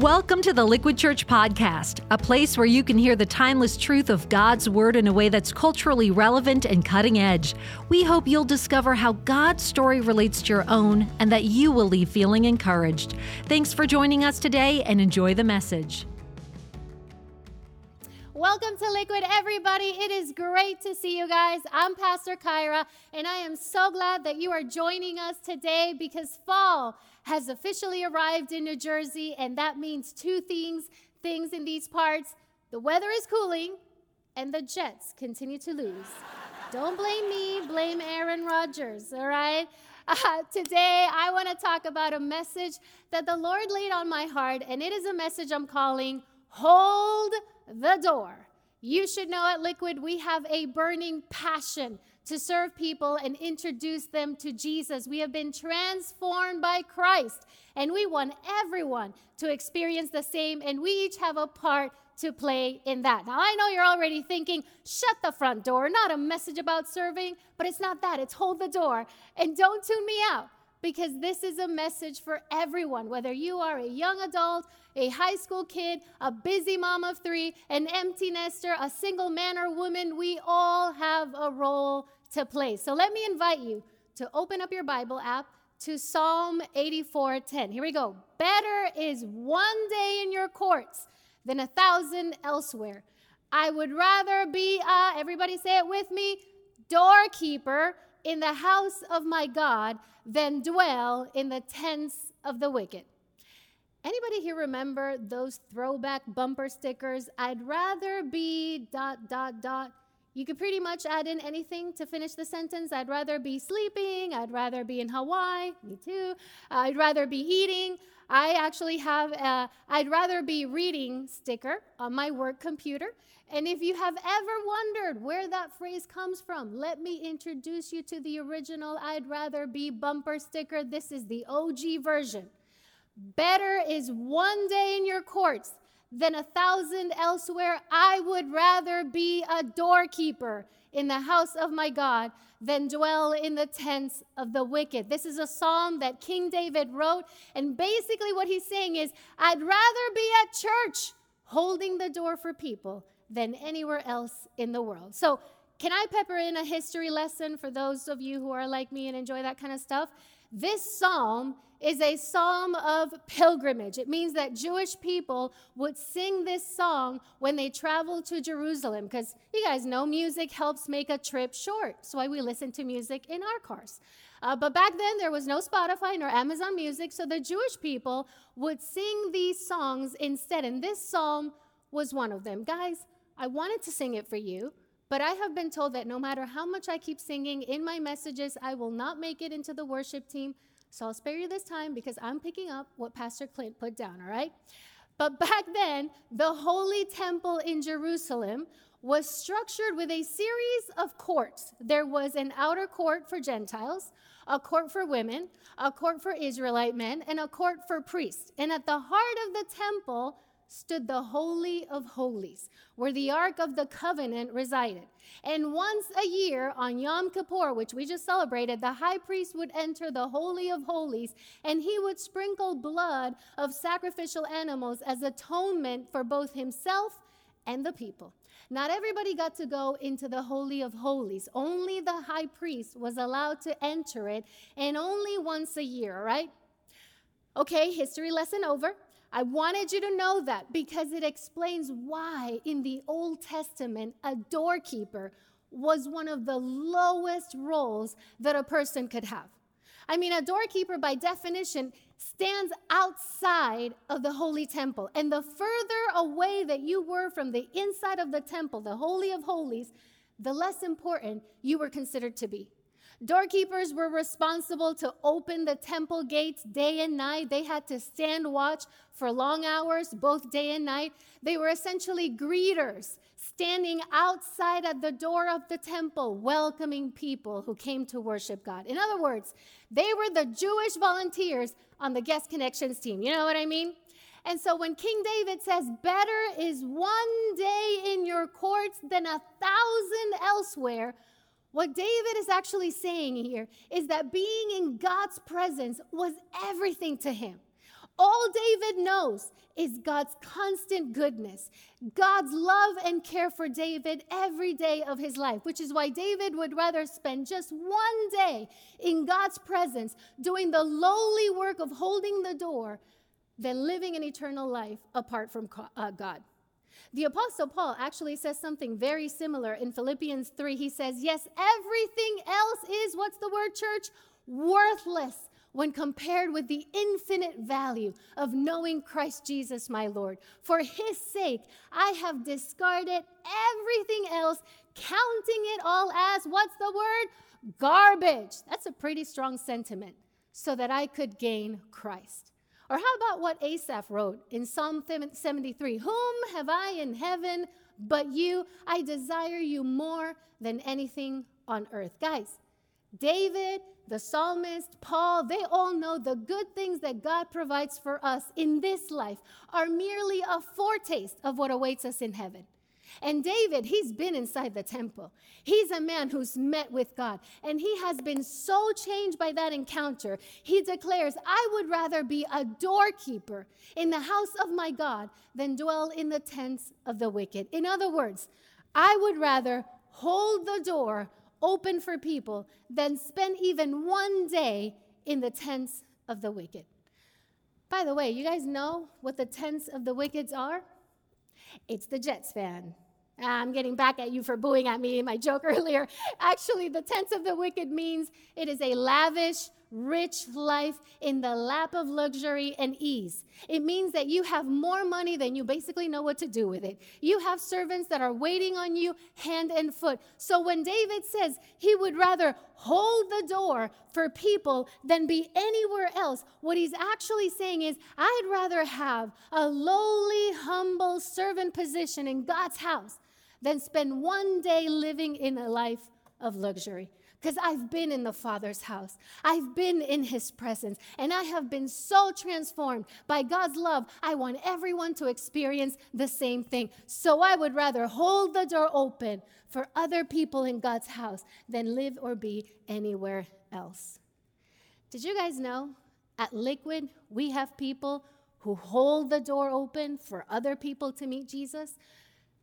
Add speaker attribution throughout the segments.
Speaker 1: Welcome to the Liquid Church Podcast, a place where you can hear the timeless truth of God's Word in a way that's culturally relevant and cutting edge. We hope you'll discover how God's story relates to your own and that you will leave feeling encouraged. Thanks for joining us today and enjoy the message.
Speaker 2: Welcome to Liquid, everybody. It is great to see you guys. I'm Pastor Kyra, and I am so glad that you are joining us today because fall has officially arrived in New Jersey, and that means two things things in these parts. The weather is cooling, and the Jets continue to lose. Don't blame me, blame Aaron Rodgers, all right? Uh, today, I want to talk about a message that the Lord laid on my heart, and it is a message I'm calling Hold the door. You should know at Liquid, we have a burning passion to serve people and introduce them to Jesus. We have been transformed by Christ, and we want everyone to experience the same, and we each have a part to play in that. Now, I know you're already thinking, shut the front door, not a message about serving, but it's not that. It's hold the door, and don't tune me out because this is a message for everyone, whether you are a young adult, a high school kid, a busy mom of three, an empty nester, a single man or woman, we all have a role to play. So let me invite you to open up your Bible app to Psalm 84:10. Here we go. Better is one day in your courts than a thousand elsewhere. I would rather be a, everybody say it with me, doorkeeper in the house of my God than dwell in the tents of the wicked. Anybody here remember those throwback bumper stickers? I'd rather be dot dot dot. You could pretty much add in anything to finish the sentence. I'd rather be sleeping. I'd rather be in Hawaii. Me too. Uh, I'd rather be eating. I actually have a I'd rather be reading sticker on my work computer. And if you have ever wondered where that phrase comes from, let me introduce you to the original I'd rather be bumper sticker. This is the OG version. Better is one day in your courts than a thousand elsewhere. I would rather be a doorkeeper in the house of my God than dwell in the tents of the wicked. This is a psalm that King David wrote. And basically, what he's saying is, I'd rather be at church holding the door for people than anywhere else in the world. So, can I pepper in a history lesson for those of you who are like me and enjoy that kind of stuff? This psalm is a psalm of pilgrimage. It means that Jewish people would sing this song when they traveled to Jerusalem because you guys know music helps make a trip short. That's why we listen to music in our cars. Uh, but back then, there was no Spotify nor Amazon Music, so the Jewish people would sing these songs instead. And this psalm was one of them. Guys, I wanted to sing it for you, but I have been told that no matter how much I keep singing in my messages, I will not make it into the worship team. So I'll spare you this time because I'm picking up what Pastor Clint put down, all right? But back then, the Holy Temple in Jerusalem was structured with a series of courts. There was an outer court for Gentiles, a court for women, a court for Israelite men, and a court for priests. And at the heart of the temple stood the Holy of Holies, where the Ark of the Covenant resided. And once a year on Yom Kippur, which we just celebrated, the high priest would enter the Holy of Holies and he would sprinkle blood of sacrificial animals as atonement for both himself and the people. Not everybody got to go into the Holy of Holies. Only the high priest was allowed to enter it, and only once a year, right? Okay, history lesson over. I wanted you to know that because it explains why in the Old Testament a doorkeeper was one of the lowest roles that a person could have. I mean, a doorkeeper, by definition, stands outside of the holy temple. And the further away that you were from the inside of the temple, the Holy of Holies, the less important you were considered to be. Doorkeepers were responsible to open the temple gates day and night. They had to stand watch for long hours, both day and night. They were essentially greeters, standing outside at the door of the temple, welcoming people who came to worship God. In other words, they were the Jewish volunteers on the guest connections team. You know what I mean? And so when King David says, Better is one day in your courts than a thousand elsewhere, what David is actually saying here is that being in God's presence was everything to him. All David knows is God's constant goodness, God's love and care for David every day of his life, which is why David would rather spend just one day in God's presence doing the lowly work of holding the door than living an eternal life apart from uh, God. The Apostle Paul actually says something very similar in Philippians 3. He says, Yes, everything else is, what's the word, church? Worthless when compared with the infinite value of knowing Christ Jesus, my Lord. For his sake, I have discarded everything else, counting it all as what's the word? Garbage. That's a pretty strong sentiment, so that I could gain Christ. Or how about what Asaph wrote in Psalm 73? Whom have I in heaven but you? I desire you more than anything on earth. Guys, David, the psalmist, Paul, they all know the good things that God provides for us in this life are merely a foretaste of what awaits us in heaven. And David, he's been inside the temple. He's a man who's met with God, and he has been so changed by that encounter. He declares, I would rather be a doorkeeper in the house of my God than dwell in the tents of the wicked. In other words, I would rather hold the door open for people than spend even one day in the tents of the wicked. By the way, you guys know what the tents of the wicked are? It's the Jets fan. Ah, I'm getting back at you for booing at me in my joke earlier. Actually, the tents of the wicked means it is a lavish, rich life in the lap of luxury and ease. It means that you have more money than you basically know what to do with it. You have servants that are waiting on you hand and foot. So when David says he would rather hold the door for people than be anywhere else, what he's actually saying is, I'd rather have a lowly, humble servant position in God's house than spend one day living in a life of luxury because I've been in the Father's house. I've been in His presence, and I have been so transformed by God's love. I want everyone to experience the same thing. So I would rather hold the door open for other people in God's house than live or be anywhere else. Did you guys know at Liquid, we have people who hold the door open for other people to meet Jesus?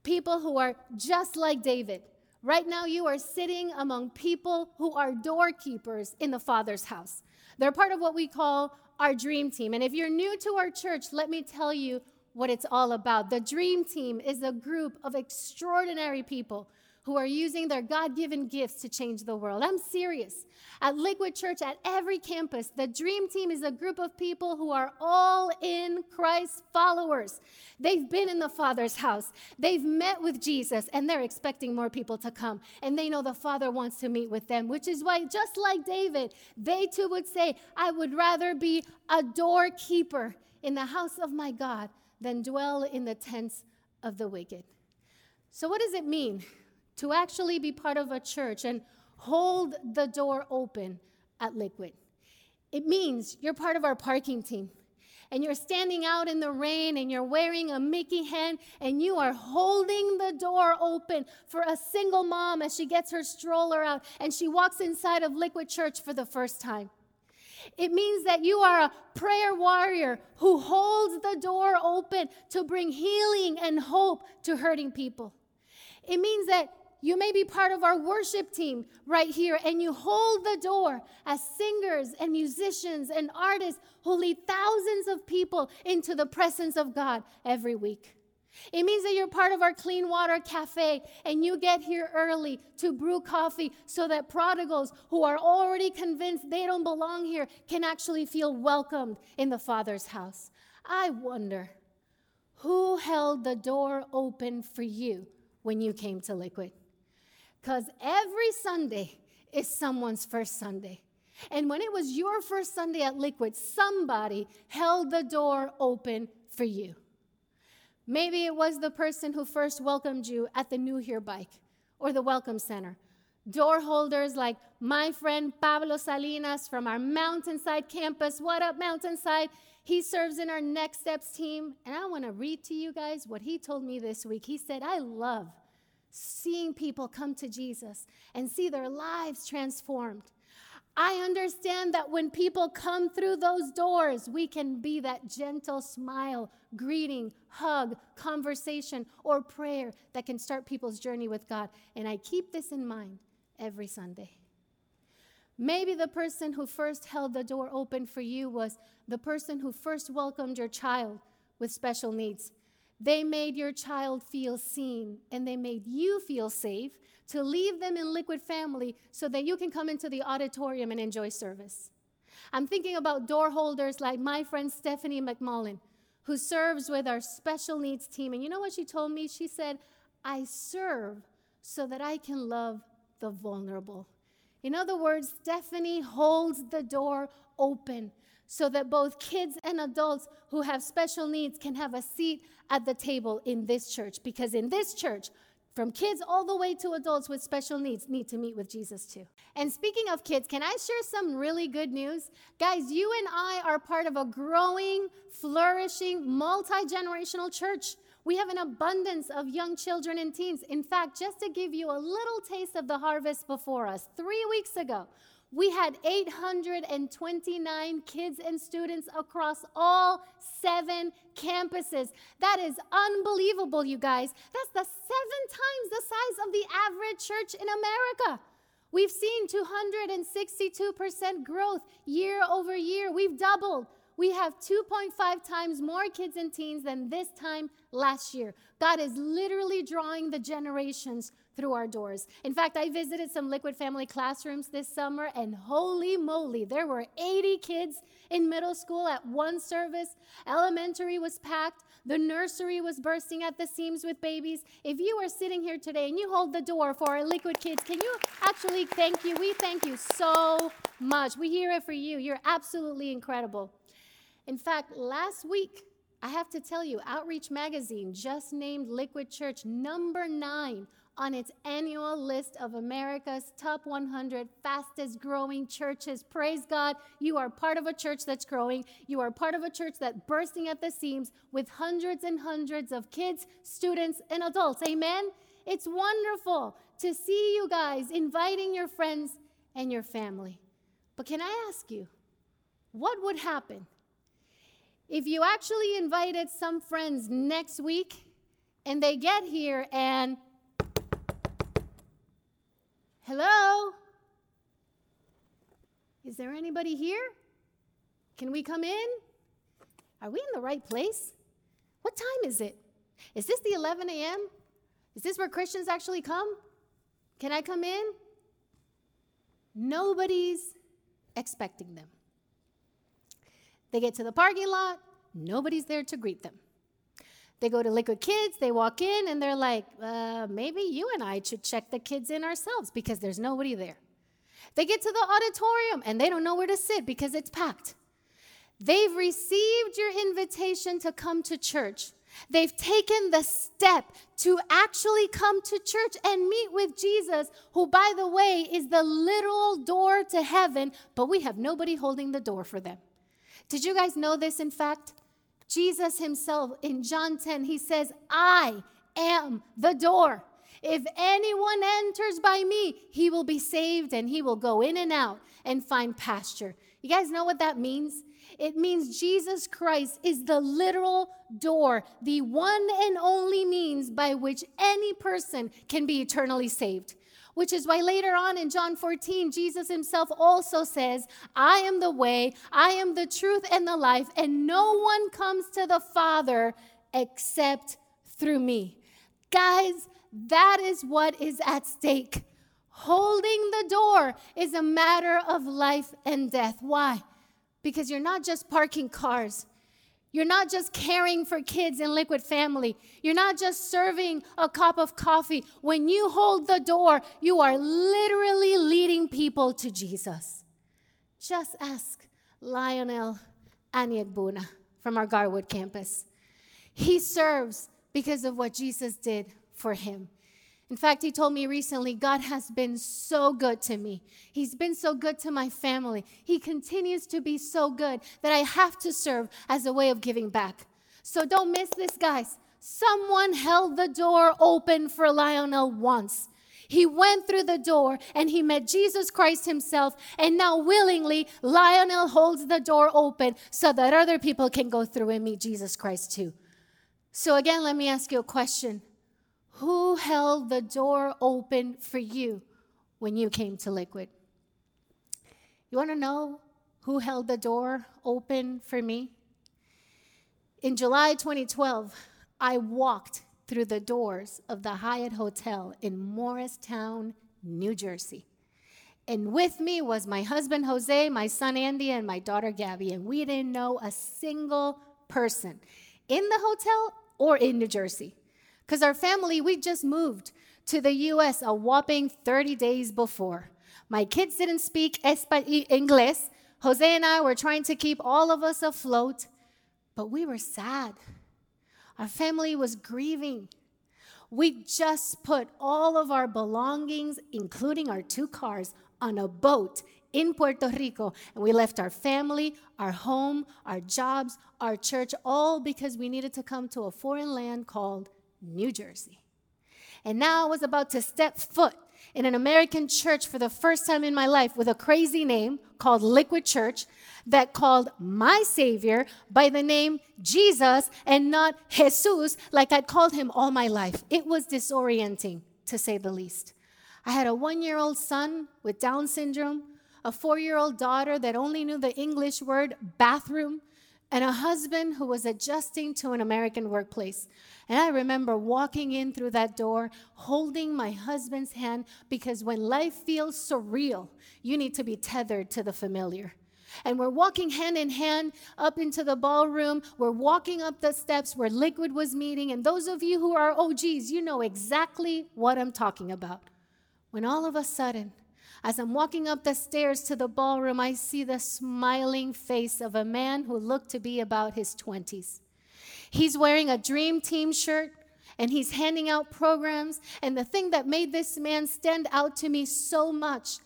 Speaker 2: People who are just like David Right now, you are sitting among people who are doorkeepers in the Father's house. They're part of what we call our dream team. And if you're new to our church, let me tell you what it's all about. The dream team is a group of extraordinary people who are using their God given gifts to change the world. I'm serious. At Liquid Church, at every campus, the Dream Team is a group of people who are all in Christ followers. They've been in the Father's house, they've met with Jesus, and they're expecting more people to come. And they know the Father wants to meet with them, which is why, just like David, they too would say, I would rather be a doorkeeper in the house of my God than dwell in the tents of the wicked. So, what does it mean to actually be part of a church and hold the door open at Liquid. It means you're part of our parking team and you're standing out in the rain and you're wearing a Mickey hen and you are holding the door open for a single mom as she gets her stroller out and she walks inside of Liquid Church for the first time. It means that you are a prayer warrior who holds the door open to bring healing and hope to hurting people. It means that you may be part of our worship team right here, and you hold the door as singers and musicians and artists who lead thousands of people into the presence of God every week. It means that you're part of our clean water cafe and you get here early to brew coffee so that prodigals who are already convinced they don't belong here can actually feel welcomed in the Father's house. I wonder who held the door open for you when you came to Liquid? Because every Sunday is someone's first Sunday. And when it was your first Sunday at Liquid, somebody held the door open for you. Maybe it was the person who first welcomed you at the New Here bike or the Welcome Center. Door holders like my friend Pablo Salinas from our Mountainside campus. What up, Mountainside? He serves in our Next Steps team. And I want to read to you guys what he told me this week. He said, I love seeing people come to Jesus and see their lives transformed. I understand that when people come through those doors, we can be that gentle smile, greeting, hug, conversation, or prayer that can start people's journey with God. And I keep this in mind every Sunday. Maybe the person who first held the door open for you was the person who first welcomed your child with special needs. They made your child feel seen and they made you feel safe to leave them in Liquid Family so that you can come into the auditorium and enjoy service. I'm thinking about door holders like my friend Stephanie McMullen, who serves with our special needs team. And you know what she told me? She said, I serve so that I can love the vulnerable. In other words, Stephanie holds the door open so that both kids and adults who have special needs can have a seat at the table in this church. Because in this church, from kids all the way to adults with special needs need to meet with Jesus too. And speaking of kids, can I share some really good news? Guys, you and I are part of a growing, flourishing, multi generational church. We have an abundance of young children and teens. In fact, just to give you a little taste of the harvest before us, three weeks ago, we had 829 kids and students across all seven campuses. That is unbelievable, you guys. That's the seven times the size of the average church in America. We've seen 262% growth year over year. We've doubled. We have 2.5 times more kids and teens than this time last year. God is literally drawing the generations through our doors. In fact, I visited some Liquid Family classrooms this summer, and holy moly, there were 80 kids in middle school at one service. Elementary was packed. The nursery was bursting at the seams with babies. If you are sitting here today and you hold the door for our Liquid kids, can you actually thank you? We thank you so much. We hear it for you. You're absolutely incredible. In fact, last week, I have to tell you, Outreach Magazine just named Liquid Church number nine on its annual list of America's top 100 fastest growing churches. Praise God, you are part of a church that's growing. You are part of a church that's bursting at the seams with hundreds and hundreds of kids, students, and adults. Amen? It's wonderful to see you guys inviting your friends and your family. But can I ask you, what would happen if you actually invited some friends next week and they get here and Hello? Is there anybody here? Can we come in? Are we in the right place? What time is it? Is this the 11 a.m.? Is this where Christians actually come? Can I come in? Nobody's expecting them. They get to the parking lot, nobody's there to greet them. They go to Liquid Kids, they walk in, and they're like, uh, maybe you and I should check the kids in ourselves because there's nobody there. They get to the auditorium and they don't know where to sit because it's packed. They've received your invitation to come to church. They've taken the step to actually come to church and meet with Jesus, who, by the way, is the literal door to heaven, but we have nobody holding the door for them. Did you guys know this, in fact? Jesus himself in John 10, he says, I am the door. If anyone enters by me, he will be saved and he will go in and out and find pasture. You guys know what that means? It means Jesus Christ is the literal door, the one and only means by which any person can be eternally saved which is why later on in John 14, Jesus himself also says, I am the way, I am the truth and the life, and no one comes to the Father except through me. Guys, that is what is at stake. Holding the door is a matter of life and death. Why? Because you're not just parking cars. You're not just caring for kids in Liquid Family. You're not just serving a cup of coffee. When you hold the door, you are literally leading people to Jesus. Just ask Lionel Anyegbuna from our Garwood campus. He serves because of what Jesus did for him. In fact, he told me recently, God has been so good to me. He's been so good to my family. He continues to be so good that I have to serve as a way of giving back. So don't miss this, guys. Someone held the door open for Lionel once. He went through the door and he met Jesus Christ himself. And now, willingly, Lionel holds the door open so that other people can go through and meet Jesus Christ too. So, again, let me ask you a question Who held the door open for you when you came to Liquid? You want to know who held the door open for me? In July 2012, I walked through the doors of the Hyatt Hotel in Morristown, New Jersey. And with me was my husband Jose, my son Andy, and my daughter Gabby. And we didn't know a single person in the hotel or in New Jersey. Because our family, we just moved to the US a whopping 30 days before. My kids didn't speak English. Jose and I were trying to keep all of us afloat, but we were sad. Our family was grieving. We just put all of our belongings, including our two cars, on a boat in Puerto Rico. And we left our family, our home, our jobs, our church, all because we needed to come to a foreign land called New Jersey. And now I was about to step foot in an American church for the first time in my life with a crazy name called Liquid Church that called my Savior by the name Jesus and not Jesús like I'd called him all my life. It was disorienting, to say the least. I had a one year old son with Down syndrome, a four year old daughter that only knew the English word bathroom, and a husband who was adjusting to an American workplace. And I remember walking in through that door, holding my husband's hand, because when life feels surreal, you need to be tethered to the familiar. And we're walking hand in hand up into the ballroom. We're walking up the steps where Liquid was meeting. And those of you who are OGs, you know exactly what I'm talking about. When all of a sudden, as I'm walking up the stairs to the ballroom, I see the smiling face of a man who looked to be about his 20s. He's wearing a Dream Team shirt and he's handing out programs. And the thing that made this man stand out to me so much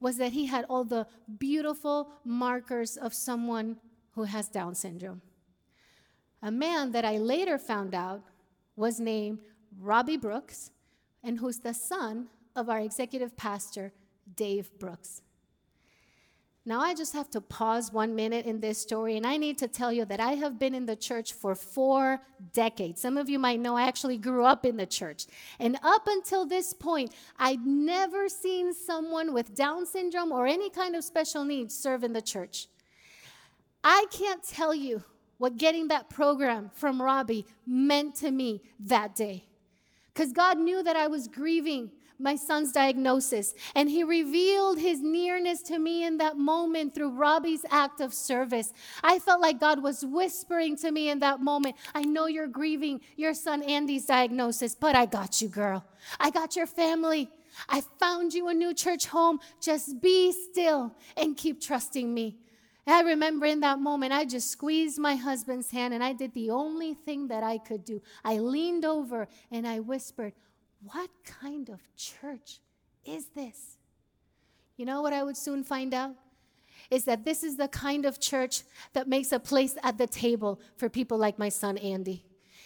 Speaker 2: was that he had all the beautiful markers of someone who has Down syndrome. A man that I later found out was named Robbie Brooks and who's the son of our executive pastor, Dave Brooks. Now, I just have to pause one minute in this story, and I need to tell you that I have been in the church for four decades. Some of you might know I actually grew up in the church. And up until this point, I'd never seen someone with Down syndrome or any kind of special needs serve in the church. I can't tell you what getting that program from Robbie meant to me that day. Because God knew that I was grieving my son's diagnosis. And he revealed his nearness to me in that moment through Robbie's act of service. I felt like God was whispering to me in that moment I know you're grieving your son Andy's diagnosis, but I got you, girl. I got your family. I found you a new church home. Just be still and keep trusting me. I remember in that moment, I just squeezed my husband's hand and I did the only thing that I could do. I leaned over and I whispered, what kind of church is this? You know what I would soon find out? Is that this is the kind of church that makes a place at the table for people like my son Andy.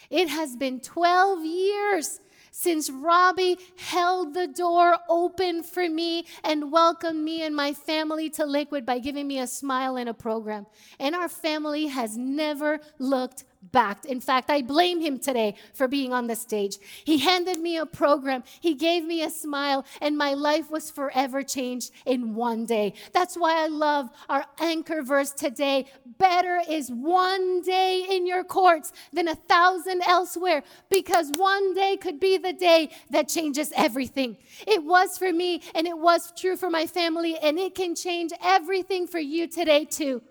Speaker 2: It has been 12 years since Robbie held the door open for me and welcomed me and my family to Liquid by giving me a smile and a program. And our family has never looked back. In fact, I blame him today for being on the stage. He handed me a program, he gave me a smile, and my life was forever changed in one day. That's why I love our anchor verse today. Better is one day in your courts than a thousand elsewhere, because one day could be the day that changes everything. It was for me, and it was true for my family, and it can change everything for you today, too.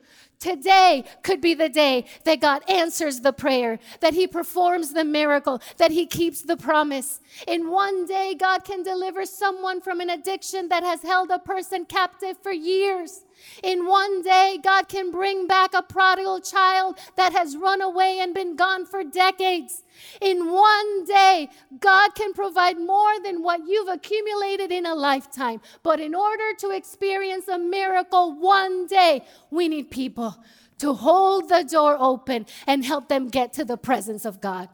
Speaker 2: Today could be the day that God answers the prayer, that He performs the miracle, that He keeps the promise. In one day, God can deliver someone from an addiction that has held a person captive for years. In one day, God can bring back a prodigal child that has run away and been gone for decades. In one day, God can provide more than what you've accumulated in a lifetime. But in order to experience a miracle one day, we need people to hold the door open and help them get to the presence of God.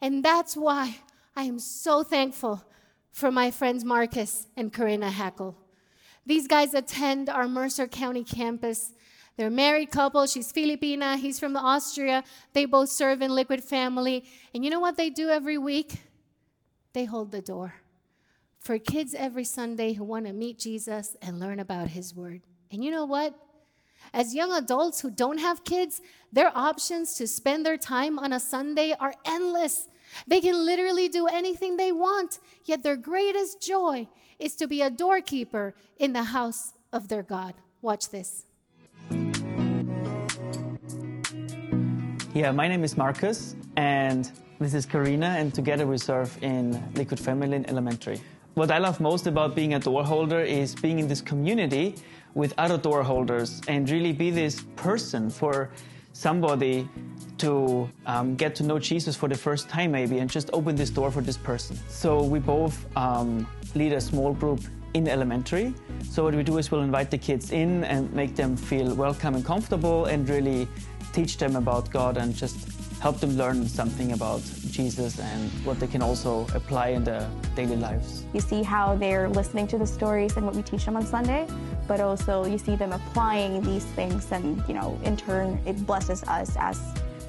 Speaker 2: And that's why I am so thankful for my friends Marcus and Corinna Hackel. These guys attend our Mercer County campus. They're a married couple. She's Filipina, he's from Austria. They both serve in Liquid Family. And you know what they do every week? They hold the door for kids every Sunday who want to meet Jesus and learn about his word. And you know what? As young adults who don't have kids, their options to spend their time on a Sunday are endless. They can literally do anything they want, yet their greatest joy is to be a doorkeeper in the house of their God. Watch this.
Speaker 3: Yeah, my name is Marcus, and this is Karina, and together we serve in Liquid Family Elementary. What I love most about being a door holder is being in this community with other door holders and really be this person for somebody to um, get to know Jesus for the first time, maybe, and just open this door for this person. So we both um, lead a small group in elementary. So what we do is we'll invite the kids in and make them feel welcome and comfortable and really teach them about God and just help them learn something about Jesus and what they can also apply in their daily lives.
Speaker 4: You see how they're listening to the stories and what we teach them on Sunday, but also you see them applying these things and, you know, in turn it blesses us as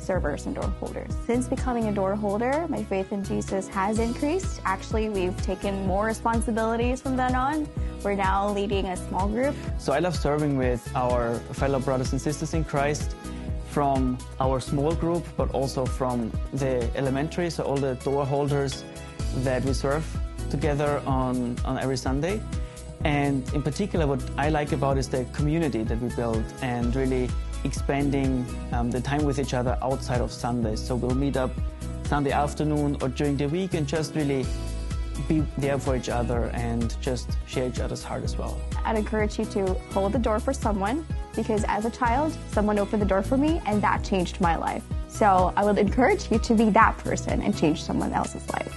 Speaker 4: servers and door holders. Since becoming a door holder, my faith in Jesus has increased. Actually, we've taken more responsibilities from then on. We're now leading a small group.
Speaker 3: So I love serving with our fellow brothers and sisters in Christ from our small group, but also from the elementary, so all the door holders that we serve together on, on every Sunday. And in particular, what I like about is the community that we build and really expanding um, the time with each other outside of Sundays. So we'll meet up Sunday afternoon or during the week and just really be there for each other and just share each other's heart as well.
Speaker 4: I'd encourage you to hold the door for someone because as a child, someone opened the door for me and that changed my life. So I would encourage you to be that person and change someone else's life.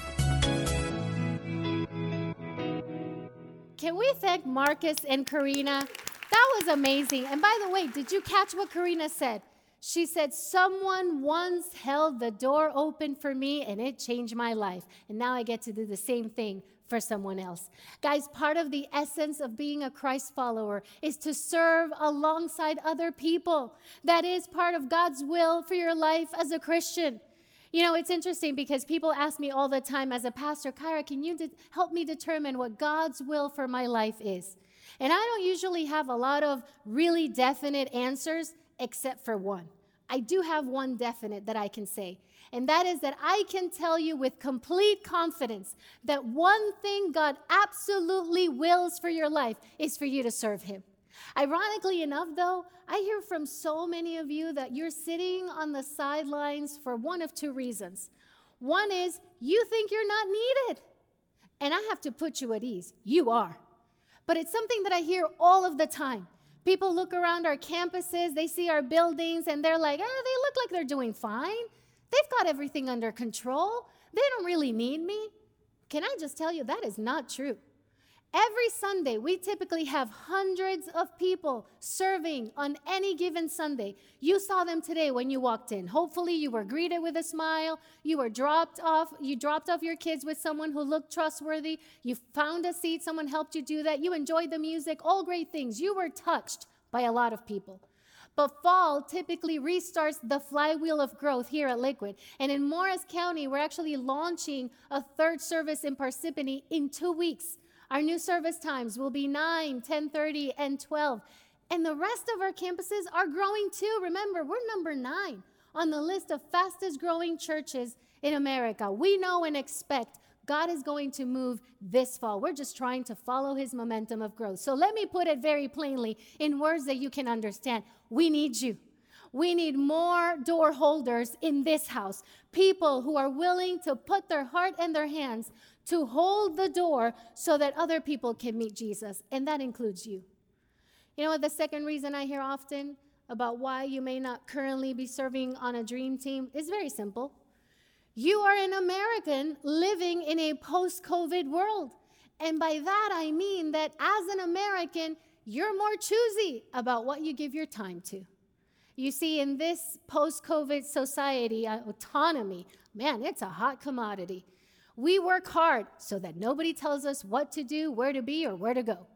Speaker 2: Can we thank Marcus and Karina? That was amazing. And by the way, did you catch what Karina said? She said, Someone once held the door open for me and it changed my life. And now I get to do the same thing for someone else. Guys, part of the essence of being a Christ follower is to serve alongside other people. That is part of God's will for your life as a Christian. You know, it's interesting because people ask me all the time as a pastor, Kyra, can you de- help me determine what God's will for my life is? And I don't usually have a lot of really definite answers except for one. I do have one definite that I can say, and that is that I can tell you with complete confidence that one thing God absolutely wills for your life is for you to serve Him. Ironically enough, though, I hear from so many of you that you're sitting on the sidelines for one of two reasons. One is you think you're not needed, and I have to put you at ease. You are. But it's something that I hear all of the time. People look around our campuses, they see our buildings, and they're like, eh, they look like they're doing fine. They've got everything under control. They don't really need me. Can I just tell you, that is not true. Every Sunday, we typically have hundreds of people serving on any given Sunday. You saw them today when you walked in. Hopefully, you were greeted with a smile. You were dropped off. You dropped off your kids with someone who looked trustworthy. You found a seat. Someone helped you do that. You enjoyed the music. All great things. You were touched by a lot of people. But fall typically restarts the flywheel of growth here at Liquid. And in Morris County, we're actually launching a third service in Parsippany in two weeks. Our new service times will be 9, 10:30 and 12. And the rest of our campuses are growing too. Remember, we're number 9 on the list of fastest growing churches in America. We know and expect God is going to move this fall. We're just trying to follow his momentum of growth. So let me put it very plainly in words that you can understand. We need you. We need more door holders in this house, people who are willing to put their heart and their hands to hold the door so that other people can meet Jesus, and that includes you. You know what? The second reason I hear often about why you may not currently be serving on a dream team is very simple. You are an American living in a post COVID world. And by that, I mean that as an American, you're more choosy about what you give your time to. You see, in this post COVID society, uh, autonomy, man, it's a hot commodity. We work hard so that nobody tells us what to do, where to be, or where to go.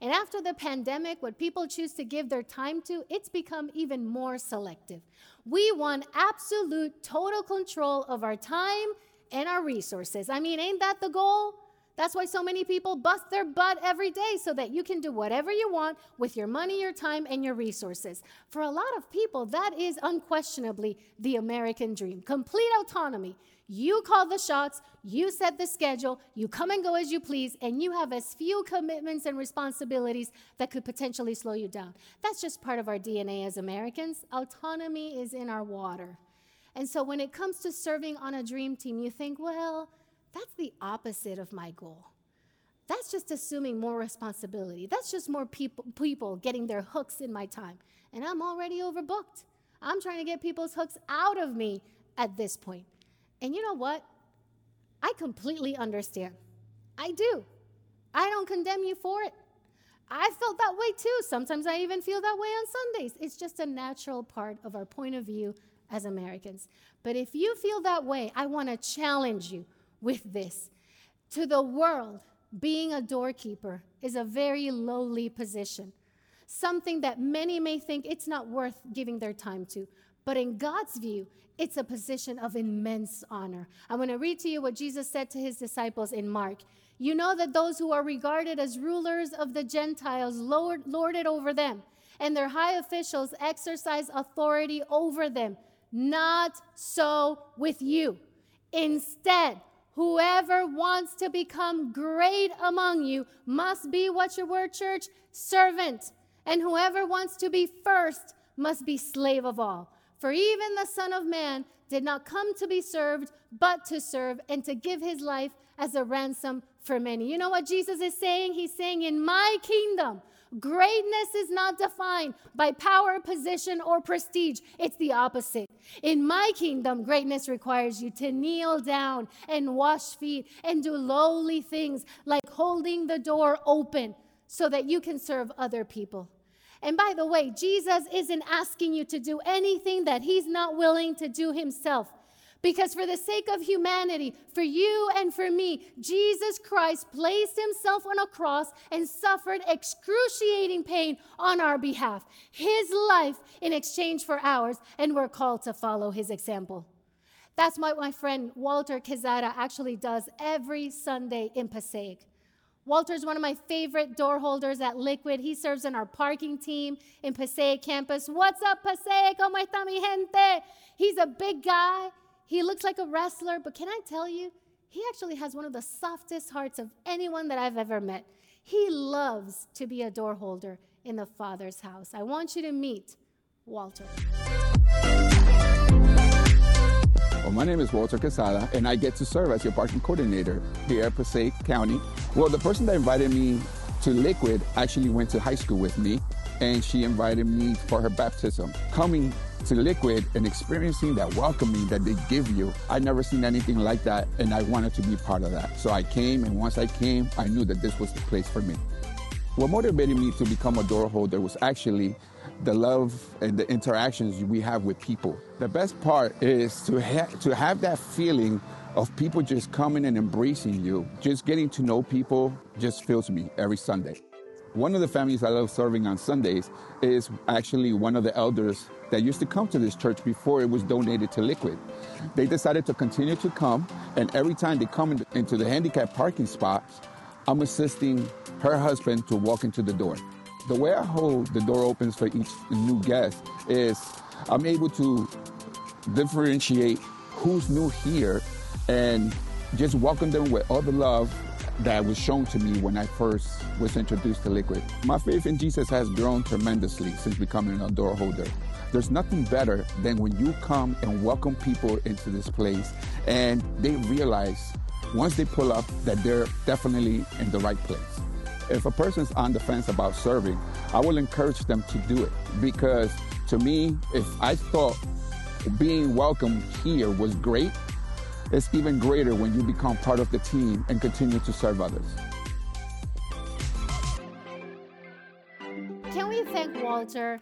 Speaker 2: And after the pandemic, what people choose to give their time to, it's become even more selective. We want absolute total control of our time and our resources. I mean, ain't that the goal? That's why so many people bust their butt every day so that you can do whatever you want with your money, your time, and your resources. For a lot of people, that is unquestionably the American dream complete autonomy. You call the shots, you set the schedule, you come and go as you please, and you have as few commitments and responsibilities that could potentially slow you down. That's just part of our DNA as Americans. Autonomy is in our water. And so when it comes to serving on a dream team, you think, well, that's the opposite of my goal. That's just assuming more responsibility. That's just more people, people getting their hooks in my time. And I'm already overbooked. I'm trying to get people's hooks out of me at this point. And you know what? I completely understand. I do. I don't condemn you for it. I felt that way too. Sometimes I even feel that way on Sundays. It's just a natural part of our point of view as Americans. But if you feel that way, I want to challenge you with this. To the world, being a doorkeeper is a very lowly position, something that many may think it's not worth giving their time to. But in God's view, it's a position of immense honor. I want to read to you what Jesus said to his disciples in Mark. You know that those who are regarded as rulers of the Gentiles lord, lord it over them, and their high officials exercise authority over them. Not so with you. Instead, whoever wants to become great among you must be what your word, church? Servant. And whoever wants to be first must be slave of all. For even the Son of Man did not come to be served, but to serve and to give his life as a ransom for many. You know what Jesus is saying? He's saying, In my kingdom, greatness is not defined by power, position, or prestige. It's the opposite. In my kingdom, greatness requires you to kneel down and wash feet and do lowly things like holding the door open so that you can serve other people. And by the way, Jesus isn't asking you to do anything that he's not willing to do himself. Because for the sake of humanity, for you and for me, Jesus Christ placed himself on a cross and suffered excruciating pain on our behalf. His life in exchange for ours, and we're called to follow his example. That's what my friend Walter Quezada actually does every Sunday in Passaic. Walter's one of my favorite door holders at Liquid. He serves in our parking team in Passaic campus. What's up, Passaic? ¿Cómo está mi gente? He's a big guy. He looks like a wrestler, but can I tell you, he actually has one of the softest hearts of anyone that I've ever met. He loves to be a door holder in the Father's house. I want you to meet Walter.
Speaker 5: Well, my name is Walter Quesada, and I get to serve as your parking coordinator here at Passaic County. Well, the person that invited me to Liquid actually went to high school with me, and she invited me for her baptism. Coming to Liquid and experiencing that welcoming that they give you, I'd never seen anything like that, and I wanted to be part of that. So I came, and once I came, I knew that this was the place for me. What motivated me to become a door holder was actually the love and the interactions we have with people. The best part is to, ha- to have that feeling of people just coming and embracing you. Just getting to know people just fills me every Sunday. One of the families I love serving on Sundays is actually one of the elders that used to come to this church before it was donated to Liquid. They decided to continue to come, and every time they come into the handicap parking spot, I'm assisting her husband to walk into the door. The way I hold the door opens for each new guest is I'm able to differentiate who's new here and just welcome them with all the love that was shown to me when I first was introduced to Liquid. My faith in Jesus has grown tremendously since becoming a door holder. There's nothing better than when you come and welcome people into this place and they realize once they pull up that they're definitely in the right place. If a person's on the fence about serving, I will encourage them to do it because to me, if I thought being welcomed here was great, it's even greater when you become part of the team and continue to serve others.
Speaker 2: Can we thank Walter?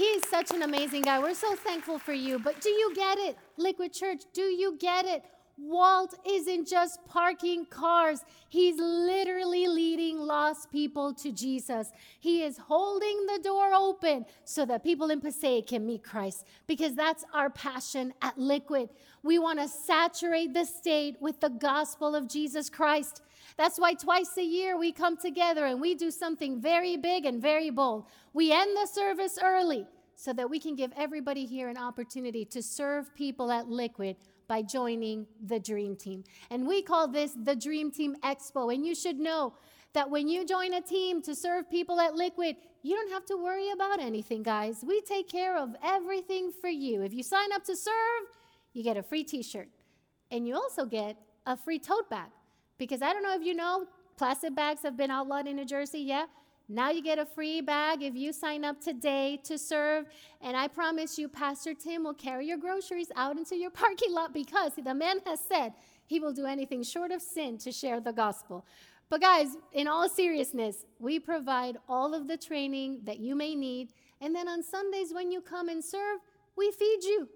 Speaker 2: He's such an amazing guy. We're so thankful for you. But do you get it? Liquid Church, do you get it? Walt isn't just parking cars, he's literally leading lost people to Jesus. He is holding the door open so that people in Passaic can meet Christ because that's our passion at Liquid. We want to saturate the state with the gospel of Jesus Christ. That's why twice a year we come together and we do something very big and very bold. We end the service early so that we can give everybody here an opportunity to serve people at Liquid by joining the Dream Team. And we call this the Dream Team Expo. And you should know that when you join a team to serve people at Liquid, you don't have to worry about anything, guys. We take care of everything for you. If you sign up to serve, you get a free t shirt. And you also get a free tote bag. Because I don't know if you know, plastic bags have been outlawed in New Jersey, yeah? Now you get a free bag if you sign up today to serve. And I promise you, Pastor Tim will carry your groceries out into your parking lot because the man has said he will do anything short of sin to share the gospel. But, guys, in all seriousness, we provide all of the training that you may need. And then on Sundays, when you come and serve, we feed you.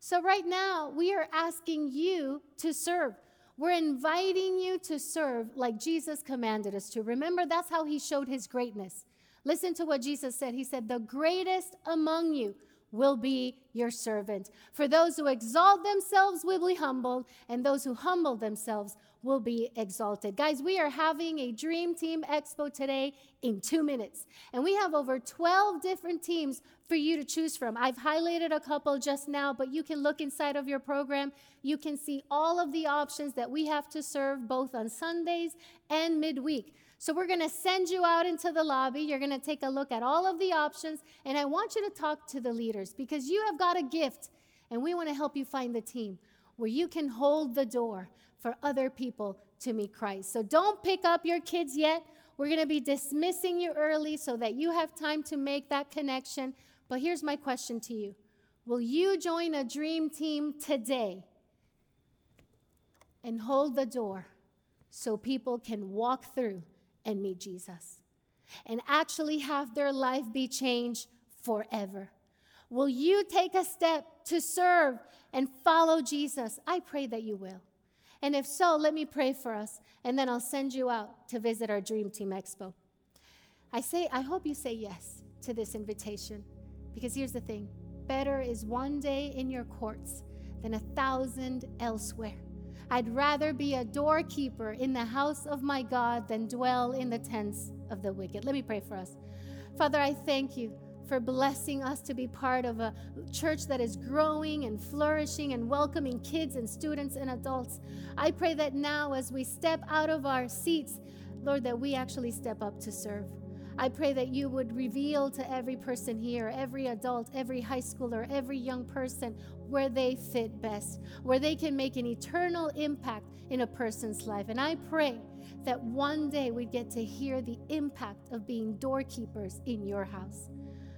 Speaker 2: So, right now, we are asking you to serve. We're inviting you to serve like Jesus commanded us to. Remember, that's how he showed his greatness. Listen to what Jesus said. He said, The greatest among you will be your servant. For those who exalt themselves will be humbled, and those who humble themselves will be exalted. Guys, we are having a Dream Team Expo today in two minutes. And we have over 12 different teams for you to choose from. I've highlighted a couple just now, but you can look inside of your program. You can see all of the options that we have to serve both on Sundays and midweek. So we're going to send you out into the lobby. You're going to take a look at all of the options, and I want you to talk to the leaders because you have got a gift, and we want to help you find the team where you can hold the door for other people to meet Christ. So don't pick up your kids yet. We're going to be dismissing you early so that you have time to make that connection. But here's my question to you Will you join a dream team today and hold the door so people can walk through and meet Jesus and actually have their life be changed forever? Will you take a step to serve and follow Jesus? I pray that you will. And if so, let me pray for us, and then I'll send you out to visit our Dream Team Expo. I say, I hope you say yes to this invitation, because here's the thing better is one day in your courts than a thousand elsewhere. I'd rather be a doorkeeper in the house of my God than dwell in the tents of the wicked. Let me pray for us. Father, I thank you for blessing us to be part of a church that is growing and flourishing and welcoming kids and students and adults. I pray that now, as we step out of our seats, Lord, that we actually step up to serve. I pray that you would reveal to every person here, every adult, every high schooler, every young person, where they fit best, where they can make an eternal impact in a person's life. And I pray that one day we get to hear the impact of being doorkeepers in your house.